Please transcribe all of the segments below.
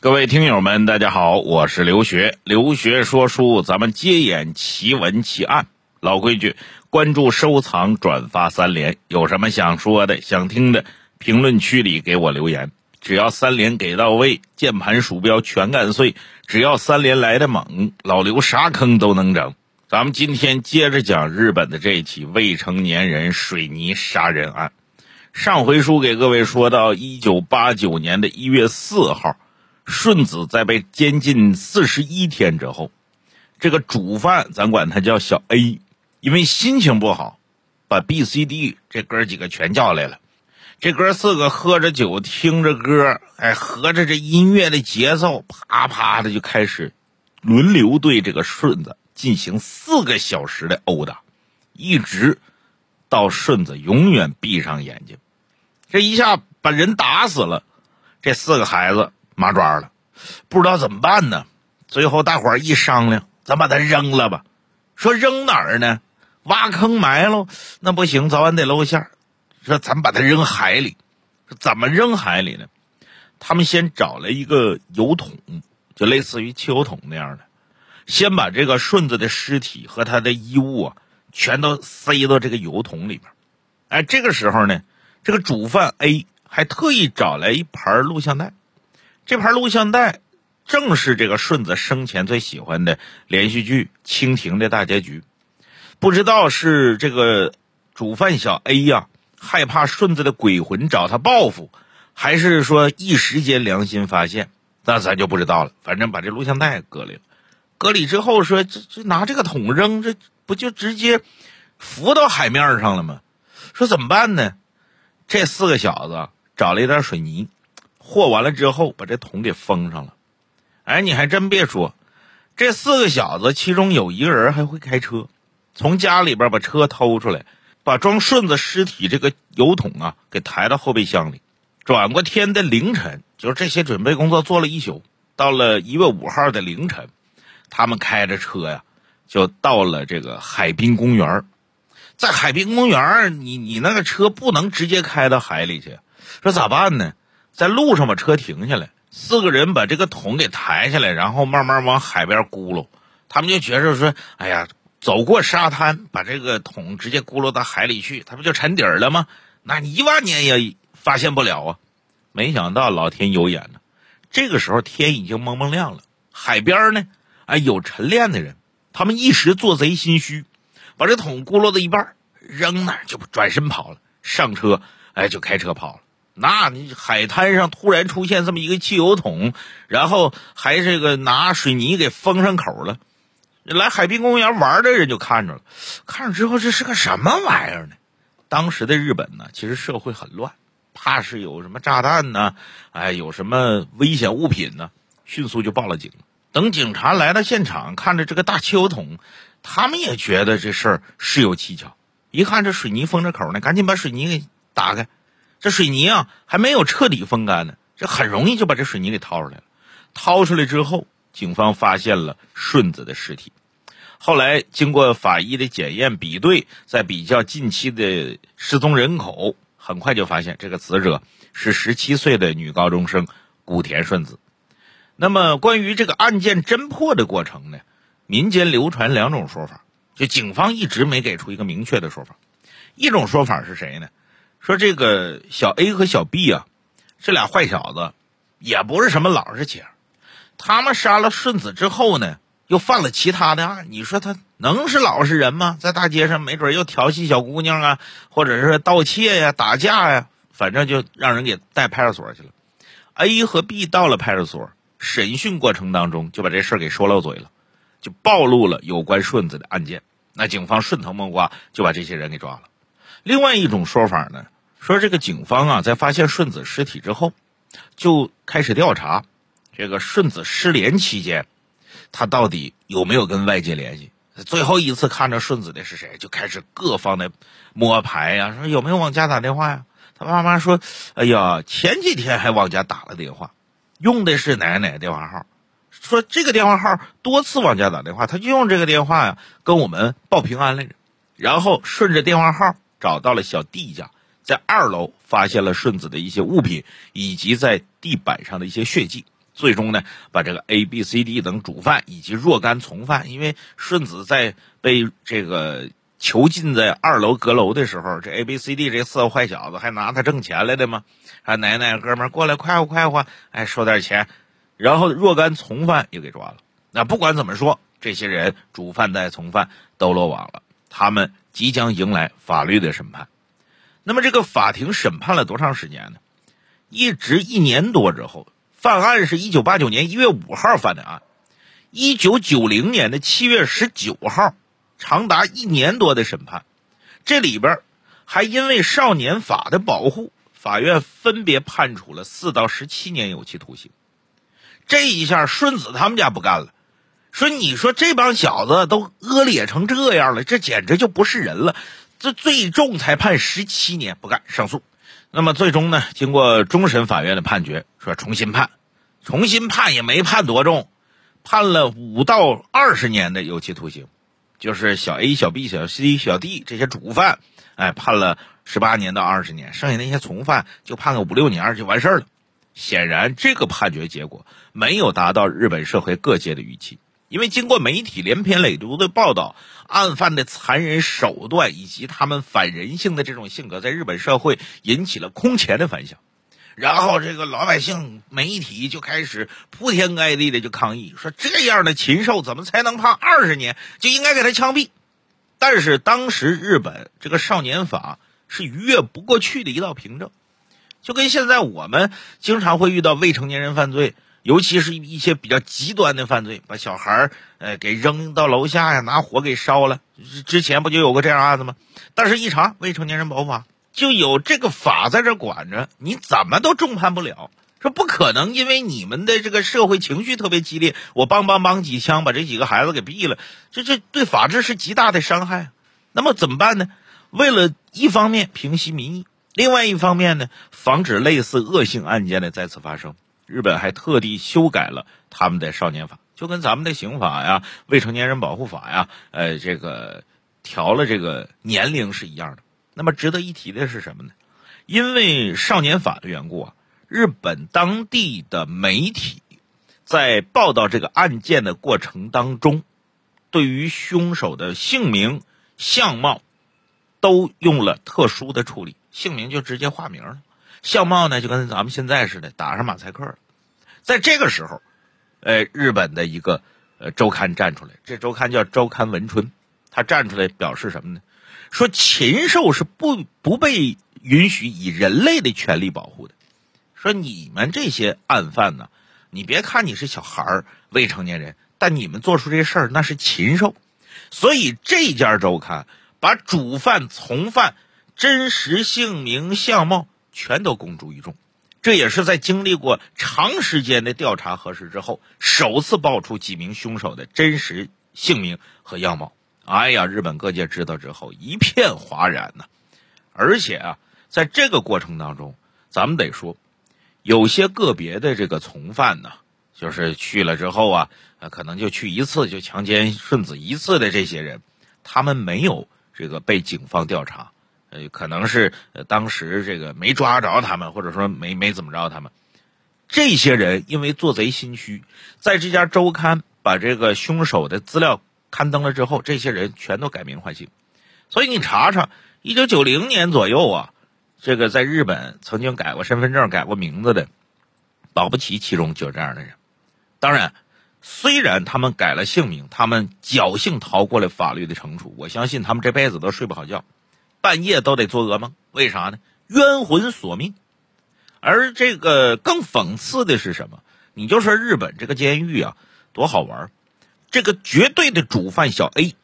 各位听友们，大家好，我是刘学。刘学说书，咱们接演奇闻奇案。老规矩，关注、收藏、转发三连。有什么想说的、想听的，评论区里给我留言。只要三连给到位，键盘鼠标全干碎。只要三连来的猛，老刘啥坑都能整。咱们今天接着讲日本的这起未成年人水泥杀人案。上回书给各位说到，一九八九年的一月四号。顺子在被监禁四十一天之后，这个主犯咱管他叫小 A，因为心情不好，把 B、C、D 这哥几个全叫来了。这哥四个喝着酒，听着歌，哎，合着这音乐的节奏，啪啪的就开始轮流对这个顺子进行四个小时的殴打，一直到顺子永远闭上眼睛。这一下把人打死了，这四个孩子。麻抓了，不知道怎么办呢。最后大伙儿一商量，咱把它扔了吧。说扔哪儿呢？挖坑埋喽？那不行，早晚得露馅说咱把它扔海里。怎么扔海里呢？他们先找了一个油桶，就类似于汽油桶那样的，先把这个顺子的尸体和他的衣物啊，全都塞到这个油桶里面。哎，这个时候呢，这个主犯 A 还特意找来一盘录像带。这盘录像带正是这个顺子生前最喜欢的连续剧《蜻蜓》的大结局。不知道是这个主犯小 A 呀，害怕顺子的鬼魂找他报复，还是说一时间良心发现，那咱就不知道了。反正把这录像带搁里了，搁里之后说这这拿这个桶扔，这不就直接浮到海面上了吗？说怎么办呢？这四个小子找了一点水泥。和完了之后，把这桶给封上了。哎，你还真别说，这四个小子其中有一个人还会开车，从家里边把车偷出来，把装顺子尸体这个油桶啊给抬到后备箱里。转过天的凌晨，就是这些准备工作做了一宿，到了一月五号的凌晨，他们开着车呀，就到了这个海滨公园。在海滨公园，你你那个车不能直接开到海里去，说咋办呢？在路上把车停下来，四个人把这个桶给抬下来，然后慢慢往海边咕噜。他们就觉着说：“哎呀，走过沙滩，把这个桶直接咕噜到海里去，它不就沉底儿了吗？那一万年也发现不了啊！”没想到老天有眼呢，这个时候天已经蒙蒙亮了。海边呢，哎，有晨练的人，他们一时做贼心虚，把这桶咕噜到一半，扔那就转身跑了，上车，哎，就开车跑了。那你海滩上突然出现这么一个汽油桶，然后还这个拿水泥给封上口了，来海滨公园玩的人就看着了，看着之后这是个什么玩意儿呢？当时的日本呢，其实社会很乱，怕是有什么炸弹呢，哎，有什么危险物品呢，迅速就报了警。等警察来到现场，看着这个大汽油桶，他们也觉得这事儿事有蹊跷。一看这水泥封着口呢，赶紧把水泥给打开。这水泥啊，还没有彻底风干呢，这很容易就把这水泥给掏出来了。掏出来之后，警方发现了顺子的尸体。后来经过法医的检验比对，再比较近期的失踪人口，很快就发现这个死者是十七岁的女高中生古田顺子。那么，关于这个案件侦破的过程呢，民间流传两种说法，就警方一直没给出一个明确的说法。一种说法是谁呢？说这个小 A 和小 B 啊，这俩坏小子，也不是什么老实钱他们杀了顺子之后呢，又犯了其他的案。你说他能是老实人吗？在大街上没准又调戏小姑娘啊，或者是盗窃呀、打架呀，反正就让人给带派出所去了。A 和 B 到了派出所，审讯过程当中就把这事给说漏嘴了，就暴露了有关顺子的案件。那警方顺藤摸瓜就把这些人给抓了。另外一种说法呢，说这个警方啊，在发现顺子尸体之后，就开始调查，这个顺子失联期间，他到底有没有跟外界联系？最后一次看着顺子的是谁？就开始各方的摸排呀，说有没有往家打电话呀？他妈妈说：“哎呀，前几天还往家打了电话，用的是哪哪个电话号？说这个电话号多次往家打电话，他就用这个电话呀，跟我们报平安来着。然后顺着电话号。”找到了小弟家，在二楼发现了顺子的一些物品，以及在地板上的一些血迹，最终呢，把这个 A、B、C、D 等主犯以及若干从犯，因为顺子在被这个囚禁在二楼阁楼的时候，这 A、B、C、D 这四个坏小子还拿他挣钱来的吗？啊，奶奶哥们过来快活快活，哎，收点钱，然后若干从犯也给抓了。那不管怎么说，这些人主犯带从犯都落网了，他们即将迎来法律的审判。那么这个法庭审判了多长时间呢？一直一年多之后，犯案是一九八九年一月五号犯的案，一九九零年的七月十九号，长达一年多的审判，这里边还因为少年法的保护，法院分别判处了四到十七年有期徒刑。这一下，顺子他们家不干了，说：“你说这帮小子都恶劣成这样了，这简直就不是人了。这最重才判十七年，不干上诉。”那么最终呢？经过终审法院的判决，说重新判，重新判也没判多重，判了五到二十年的有期徒刑，就是小 A、小 B、小 C、小 D 这些主犯，哎，判了十八年到二十年，剩下那些从犯就判个五六年就完事儿了。显然，这个判决结果没有达到日本社会各界的预期。因为经过媒体连篇累牍的报道，案犯的残忍手段以及他们反人性的这种性格，在日本社会引起了空前的反响。然后，这个老百姓、媒体就开始铺天盖地的就抗议，说这样的禽兽怎么才能判二十年？就应该给他枪毙。但是当时日本这个少年法是逾越不过去的一道屏障，就跟现在我们经常会遇到未成年人犯罪。尤其是一些比较极端的犯罪，把小孩儿呃给扔到楼下呀，拿火给烧了。之前不就有过这样案子吗？但是，一查未成年人保护法就有这个法在这管着，你怎么都重判不了。说不可能，因为你们的这个社会情绪特别激烈，我梆梆梆几枪把这几个孩子给毙了，这这对法治是极大的伤害。那么怎么办呢？为了一方面平息民意，另外一方面呢，防止类似恶性案件的再次发生。日本还特地修改了他们的少年法，就跟咱们的刑法呀、未成年人保护法呀，呃，这个调了这个年龄是一样的。那么值得一提的是什么呢？因为少年法的缘故啊，日本当地的媒体在报道这个案件的过程当中，对于凶手的姓名、相貌都用了特殊的处理，姓名就直接化名了。相貌呢，就跟咱们现在似的，打上马赛克了。在这个时候，呃，日本的一个呃周刊站出来，这周刊叫《周刊文春》，他站出来表示什么呢？说禽兽是不不被允许以人类的权利保护的。说你们这些案犯呢，你别看你是小孩儿、未成年人，但你们做出这事儿那是禽兽。所以这家周刊把主犯、从犯真实姓名、相貌。全都公诸于众，这也是在经历过长时间的调查核实之后，首次爆出几名凶手的真实姓名和样貌。哎呀，日本各界知道之后一片哗然呐！而且啊，在这个过程当中，咱们得说，有些个别的这个从犯呢，就是去了之后啊，可能就去一次就强奸顺子一次的这些人，他们没有这个被警方调查。呃，可能是当时这个没抓着他们，或者说没没怎么着他们。这些人因为做贼心虚，在这家周刊把这个凶手的资料刊登了之后，这些人全都改名换姓。所以你查查，一九九零年左右啊，这个在日本曾经改过身份证、改过名字的，保不齐其中就有这样的人。当然，虽然他们改了姓名，他们侥幸逃过了法律的惩处，我相信他们这辈子都睡不好觉。半夜都得做噩梦，为啥呢？冤魂索命。而这个更讽刺的是什么？你就说日本这个监狱啊，多好玩这个绝对的主犯小 A，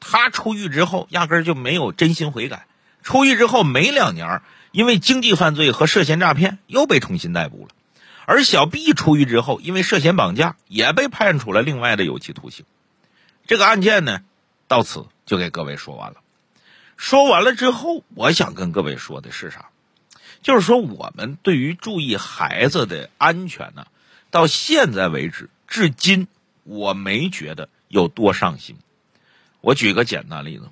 他出狱之后压根就没有真心悔改。出狱之后没两年，因为经济犯罪和涉嫌诈骗又被重新逮捕了。而小 B 出狱之后，因为涉嫌绑架也被判处了另外的有期徒刑。这个案件呢，到此就给各位说完了。说完了之后，我想跟各位说的是啥？就是说，我们对于注意孩子的安全呢，到现在为止，至今我没觉得有多上心。我举个简单例子，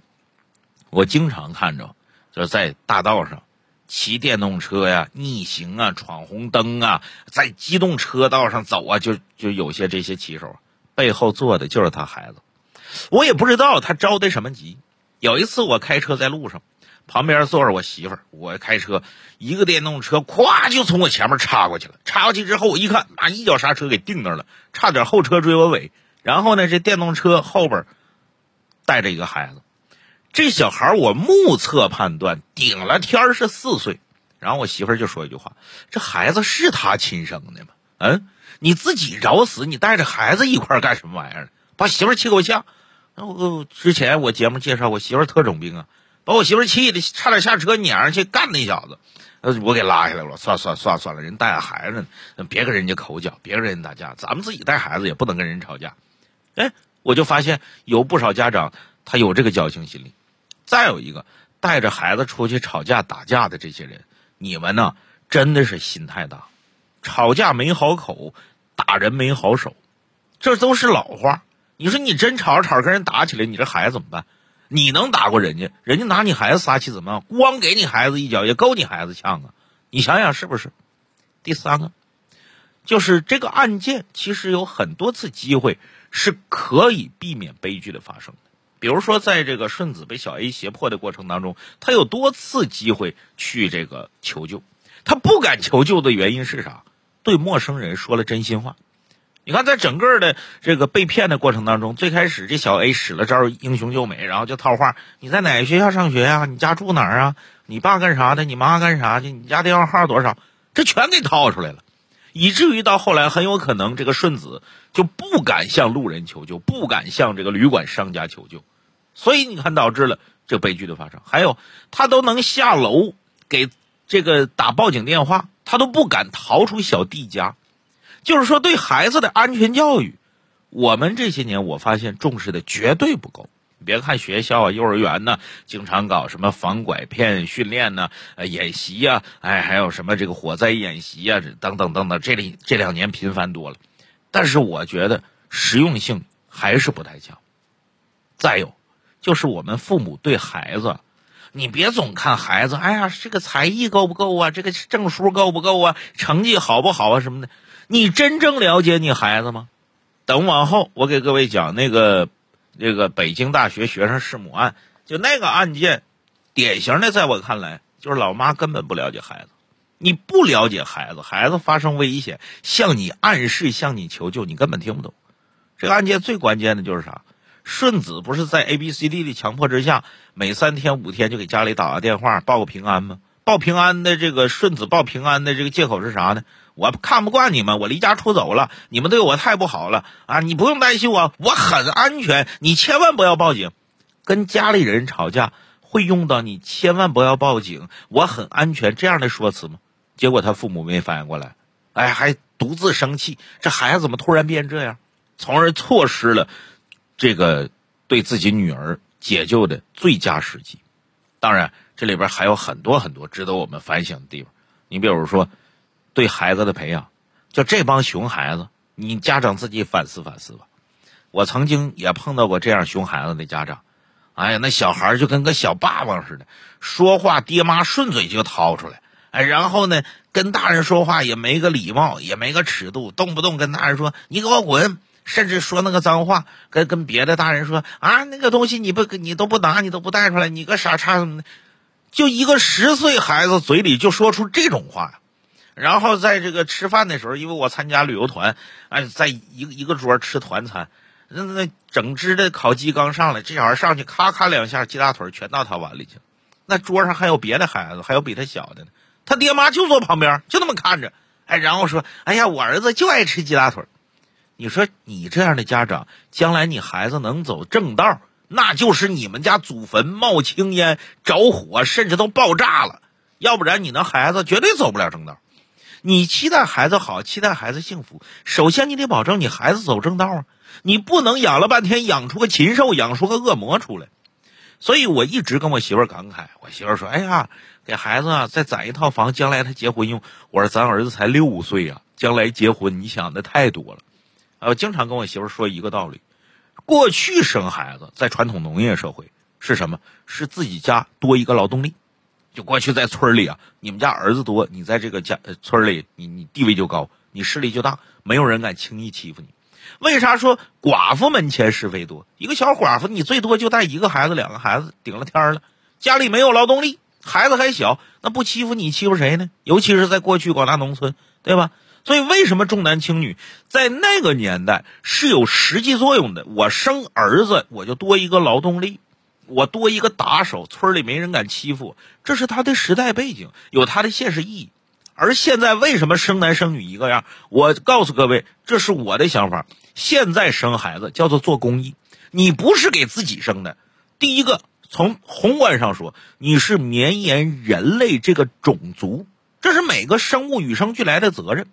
我经常看着，就是在大道上骑电动车呀、逆行啊、闯红灯啊，在机动车道上走啊，就就有些这些骑手背后坐的就是他孩子。我也不知道他着的什么急。有一次我开车在路上，旁边坐着我媳妇儿，我开车，一个电动车咵就从我前面插过去了。插过去之后，我一看，妈一脚刹车给定那儿了，差点后车追我尾。然后呢，这电动车后边带着一个孩子。这小孩我目测判断顶了天是四岁，然后我媳妇儿就说一句话：“这孩子是他亲生的吗？嗯，你自己找死，你带着孩子一块干什么玩意儿？把媳妇儿气够呛呛。我之前我节目介绍，我媳妇特种兵啊，把我媳妇气的差点下车撵上去干那小子，呃，我给拉下来了。算算算算了，人带着孩子呢，别跟人家口角，别跟人家打架，咱们自己带孩子也不能跟人吵架。哎，我就发现有不少家长他有这个侥幸心理。”再有一个带着孩子出去吵架打架的这些人，你们呢真的是心太大，吵架没好口，打人没好手，这都是老话。你说你真吵着吵跟人打起来，你这孩子怎么办？你能打过人家？人家拿你孩子撒气怎么样？光给你孩子一脚也够你孩子呛啊！你想想是不是？第三个，就是这个案件其实有很多次机会是可以避免悲剧的发生。比如说，在这个顺子被小 A 胁迫的过程当中，他有多次机会去这个求救，他不敢求救的原因是啥？对陌生人说了真心话。你看，在整个的这个被骗的过程当中，最开始这小 A 使了招英雄救美，然后就套话：“你在哪个学校上学呀？你家住哪儿啊？你爸干啥的？你妈干啥的？你家电话号多少？”这全给套出来了，以至于到后来，很有可能这个顺子就不敢向路人求救，不敢向这个旅馆商家求救。所以你看，导致了这悲剧的发生。还有，他都能下楼给这个打报警电话，他都不敢逃出小弟家。就是说，对孩子的安全教育，我们这些年我发现重视的绝对不够。别看学校啊、幼儿园呢，经常搞什么防拐骗训练呢、呃演习呀，哎，还有什么这个火灾演习呀，等等等等，这里这两年频繁多了。但是我觉得实用性还是不太强。再有。就是我们父母对孩子，你别总看孩子，哎呀，这个才艺够不够啊？这个证书够不够啊？成绩好不好啊？什么的？你真正了解你孩子吗？等往后我给各位讲那个那个北京大学学生弑母案，就那个案件，典型的，在我看来，就是老妈根本不了解孩子。你不了解孩子，孩子发生危险，向你暗示，向你求救，你根本听不懂。这个案件最关键的就是啥？顺子不是在 A、B、C、D 的强迫之下，每三天五天就给家里打个电话报个平安吗？报平安的这个顺子报平安的这个借口是啥呢？我看不惯你们，我离家出走了，你们对我太不好了啊！你不用担心我，我很安全，你千万不要报警。跟家里人吵架会用到你千万不要报警，我很安全这样的说辞吗？结果他父母没反应过来，哎，还独自生气，这孩子怎么突然变这样？从而错失了。这个对自己女儿解救的最佳时机，当然这里边还有很多很多值得我们反省的地方。你比如说，对孩子的培养，就这帮熊孩子，你家长自己反思反思吧。我曾经也碰到过这样熊孩子的家长，哎呀，那小孩就跟个小霸王似的，说话爹妈顺嘴就掏出来，哎，然后呢，跟大人说话也没个礼貌，也没个尺度，动不动跟大人说你给我滚。甚至说那个脏话，跟跟别的大人说啊，那个东西你不你都不拿，你都不带出来，你个傻叉什么的，就一个十岁孩子嘴里就说出这种话，然后在这个吃饭的时候，因为我参加旅游团，哎，在一个一个桌吃团餐，那那整只的烤鸡刚上来，这小孩上去咔咔两下，鸡大腿全到他碗里去了。那桌上还有别的孩子，还有比他小的呢，他爹妈就坐旁边，就那么看着，哎，然后说，哎呀，我儿子就爱吃鸡大腿。你说你这样的家长，将来你孩子能走正道，那就是你们家祖坟冒青烟、着火，甚至都爆炸了。要不然，你那孩子绝对走不了正道。你期待孩子好，期待孩子幸福，首先你得保证你孩子走正道啊！你不能养了半天养出个禽兽，养出个恶魔出来。所以我一直跟我媳妇感慨，我媳妇说：“哎呀，给孩子啊再攒一套房，将来他结婚用。”我说：“咱儿子才六岁啊，将来结婚，你想的太多了。”啊我经常跟我媳妇说一个道理：过去生孩子在传统农业社会是什么？是自己家多一个劳动力，就过去在村里啊，你们家儿子多，你在这个家村里，你你地位就高，你势力就大，没有人敢轻易欺负你。为啥说寡妇门前是非多？一个小寡妇，你最多就带一个孩子、两个孩子，顶了天了。家里没有劳动力，孩子还小，那不欺负你，欺负谁呢？尤其是在过去广大农村，对吧？所以为什么重男轻女，在那个年代是有实际作用的？我生儿子，我就多一个劳动力，我多一个打手，村里没人敢欺负，这是他的时代背景，有他的现实意义。而现在为什么生男生女一个样？我告诉各位，这是我的想法。现在生孩子叫做做公益，你不是给自己生的。第一个，从宏观上说，你是绵延人类这个种族，这是每个生物与生俱来的责任。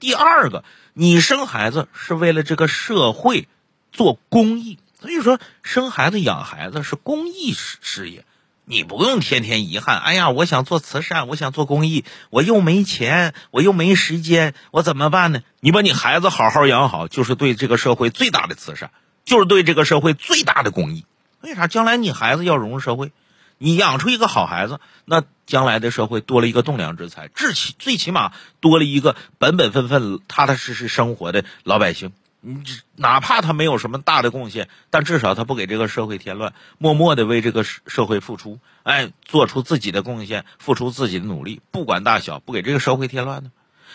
第二个，你生孩子是为了这个社会做公益，所以说生孩子养孩子是公益事事业。你不用天天遗憾，哎呀，我想做慈善，我想做公益，我又没钱，我又没时间，我怎么办呢？你把你孩子好好养好，就是对这个社会最大的慈善，就是对这个社会最大的公益。为啥？将来你孩子要融入社会，你养出一个好孩子，那将来的社会多了一个栋梁之才，至起最起码多了一个本本分分、踏踏实实生活的老百姓。你哪怕他没有什么大的贡献，但至少他不给这个社会添乱，默默的为这个社会付出，哎，做出自己的贡献，付出自己的努力，不管大小，不给这个社会添乱呢。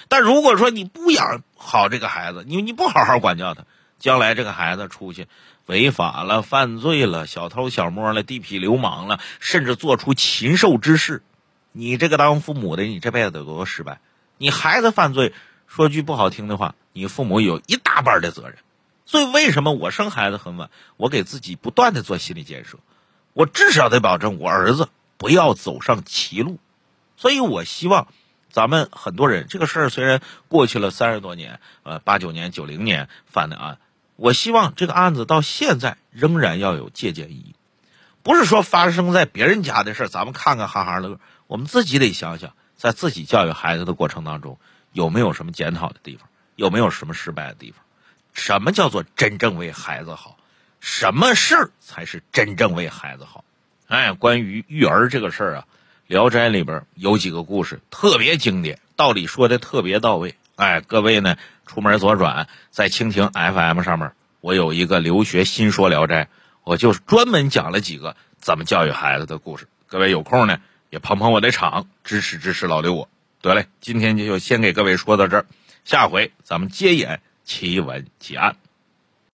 但如果说你不养好这个孩子，你你不好好管教他，将来这个孩子出去违法了、犯罪了、小偷小摸了、地痞流氓了，甚至做出禽兽之事，你这个当父母的，你这辈子得多失败。你孩子犯罪，说句不好听的话。你父母有一大半的责任，所以为什么我生孩子很晚？我给自己不断的做心理建设，我至少得保证我儿子不要走上歧路。所以我希望咱们很多人，这个事儿虽然过去了三十多年，呃，八九年、九零年犯的案，我希望这个案子到现在仍然要有借鉴意义。不是说发生在别人家的事儿，咱们看看哈哈乐，我们自己得想想，在自己教育孩子的过程当中，有没有什么检讨的地方。有没有什么失败的地方？什么叫做真正为孩子好？什么事儿才是真正为孩子好？哎，关于育儿这个事儿啊，《聊斋》里边有几个故事特别经典，道理说的特别到位。哎，各位呢，出门左转，在蜻蜓 FM 上面，我有一个留学新说《聊斋》，我就专门讲了几个怎么教育孩子的故事。各位有空呢，也捧捧我的场，支持支持老刘我。得嘞，今天就先给各位说到这儿。下回咱们接演奇闻奇案。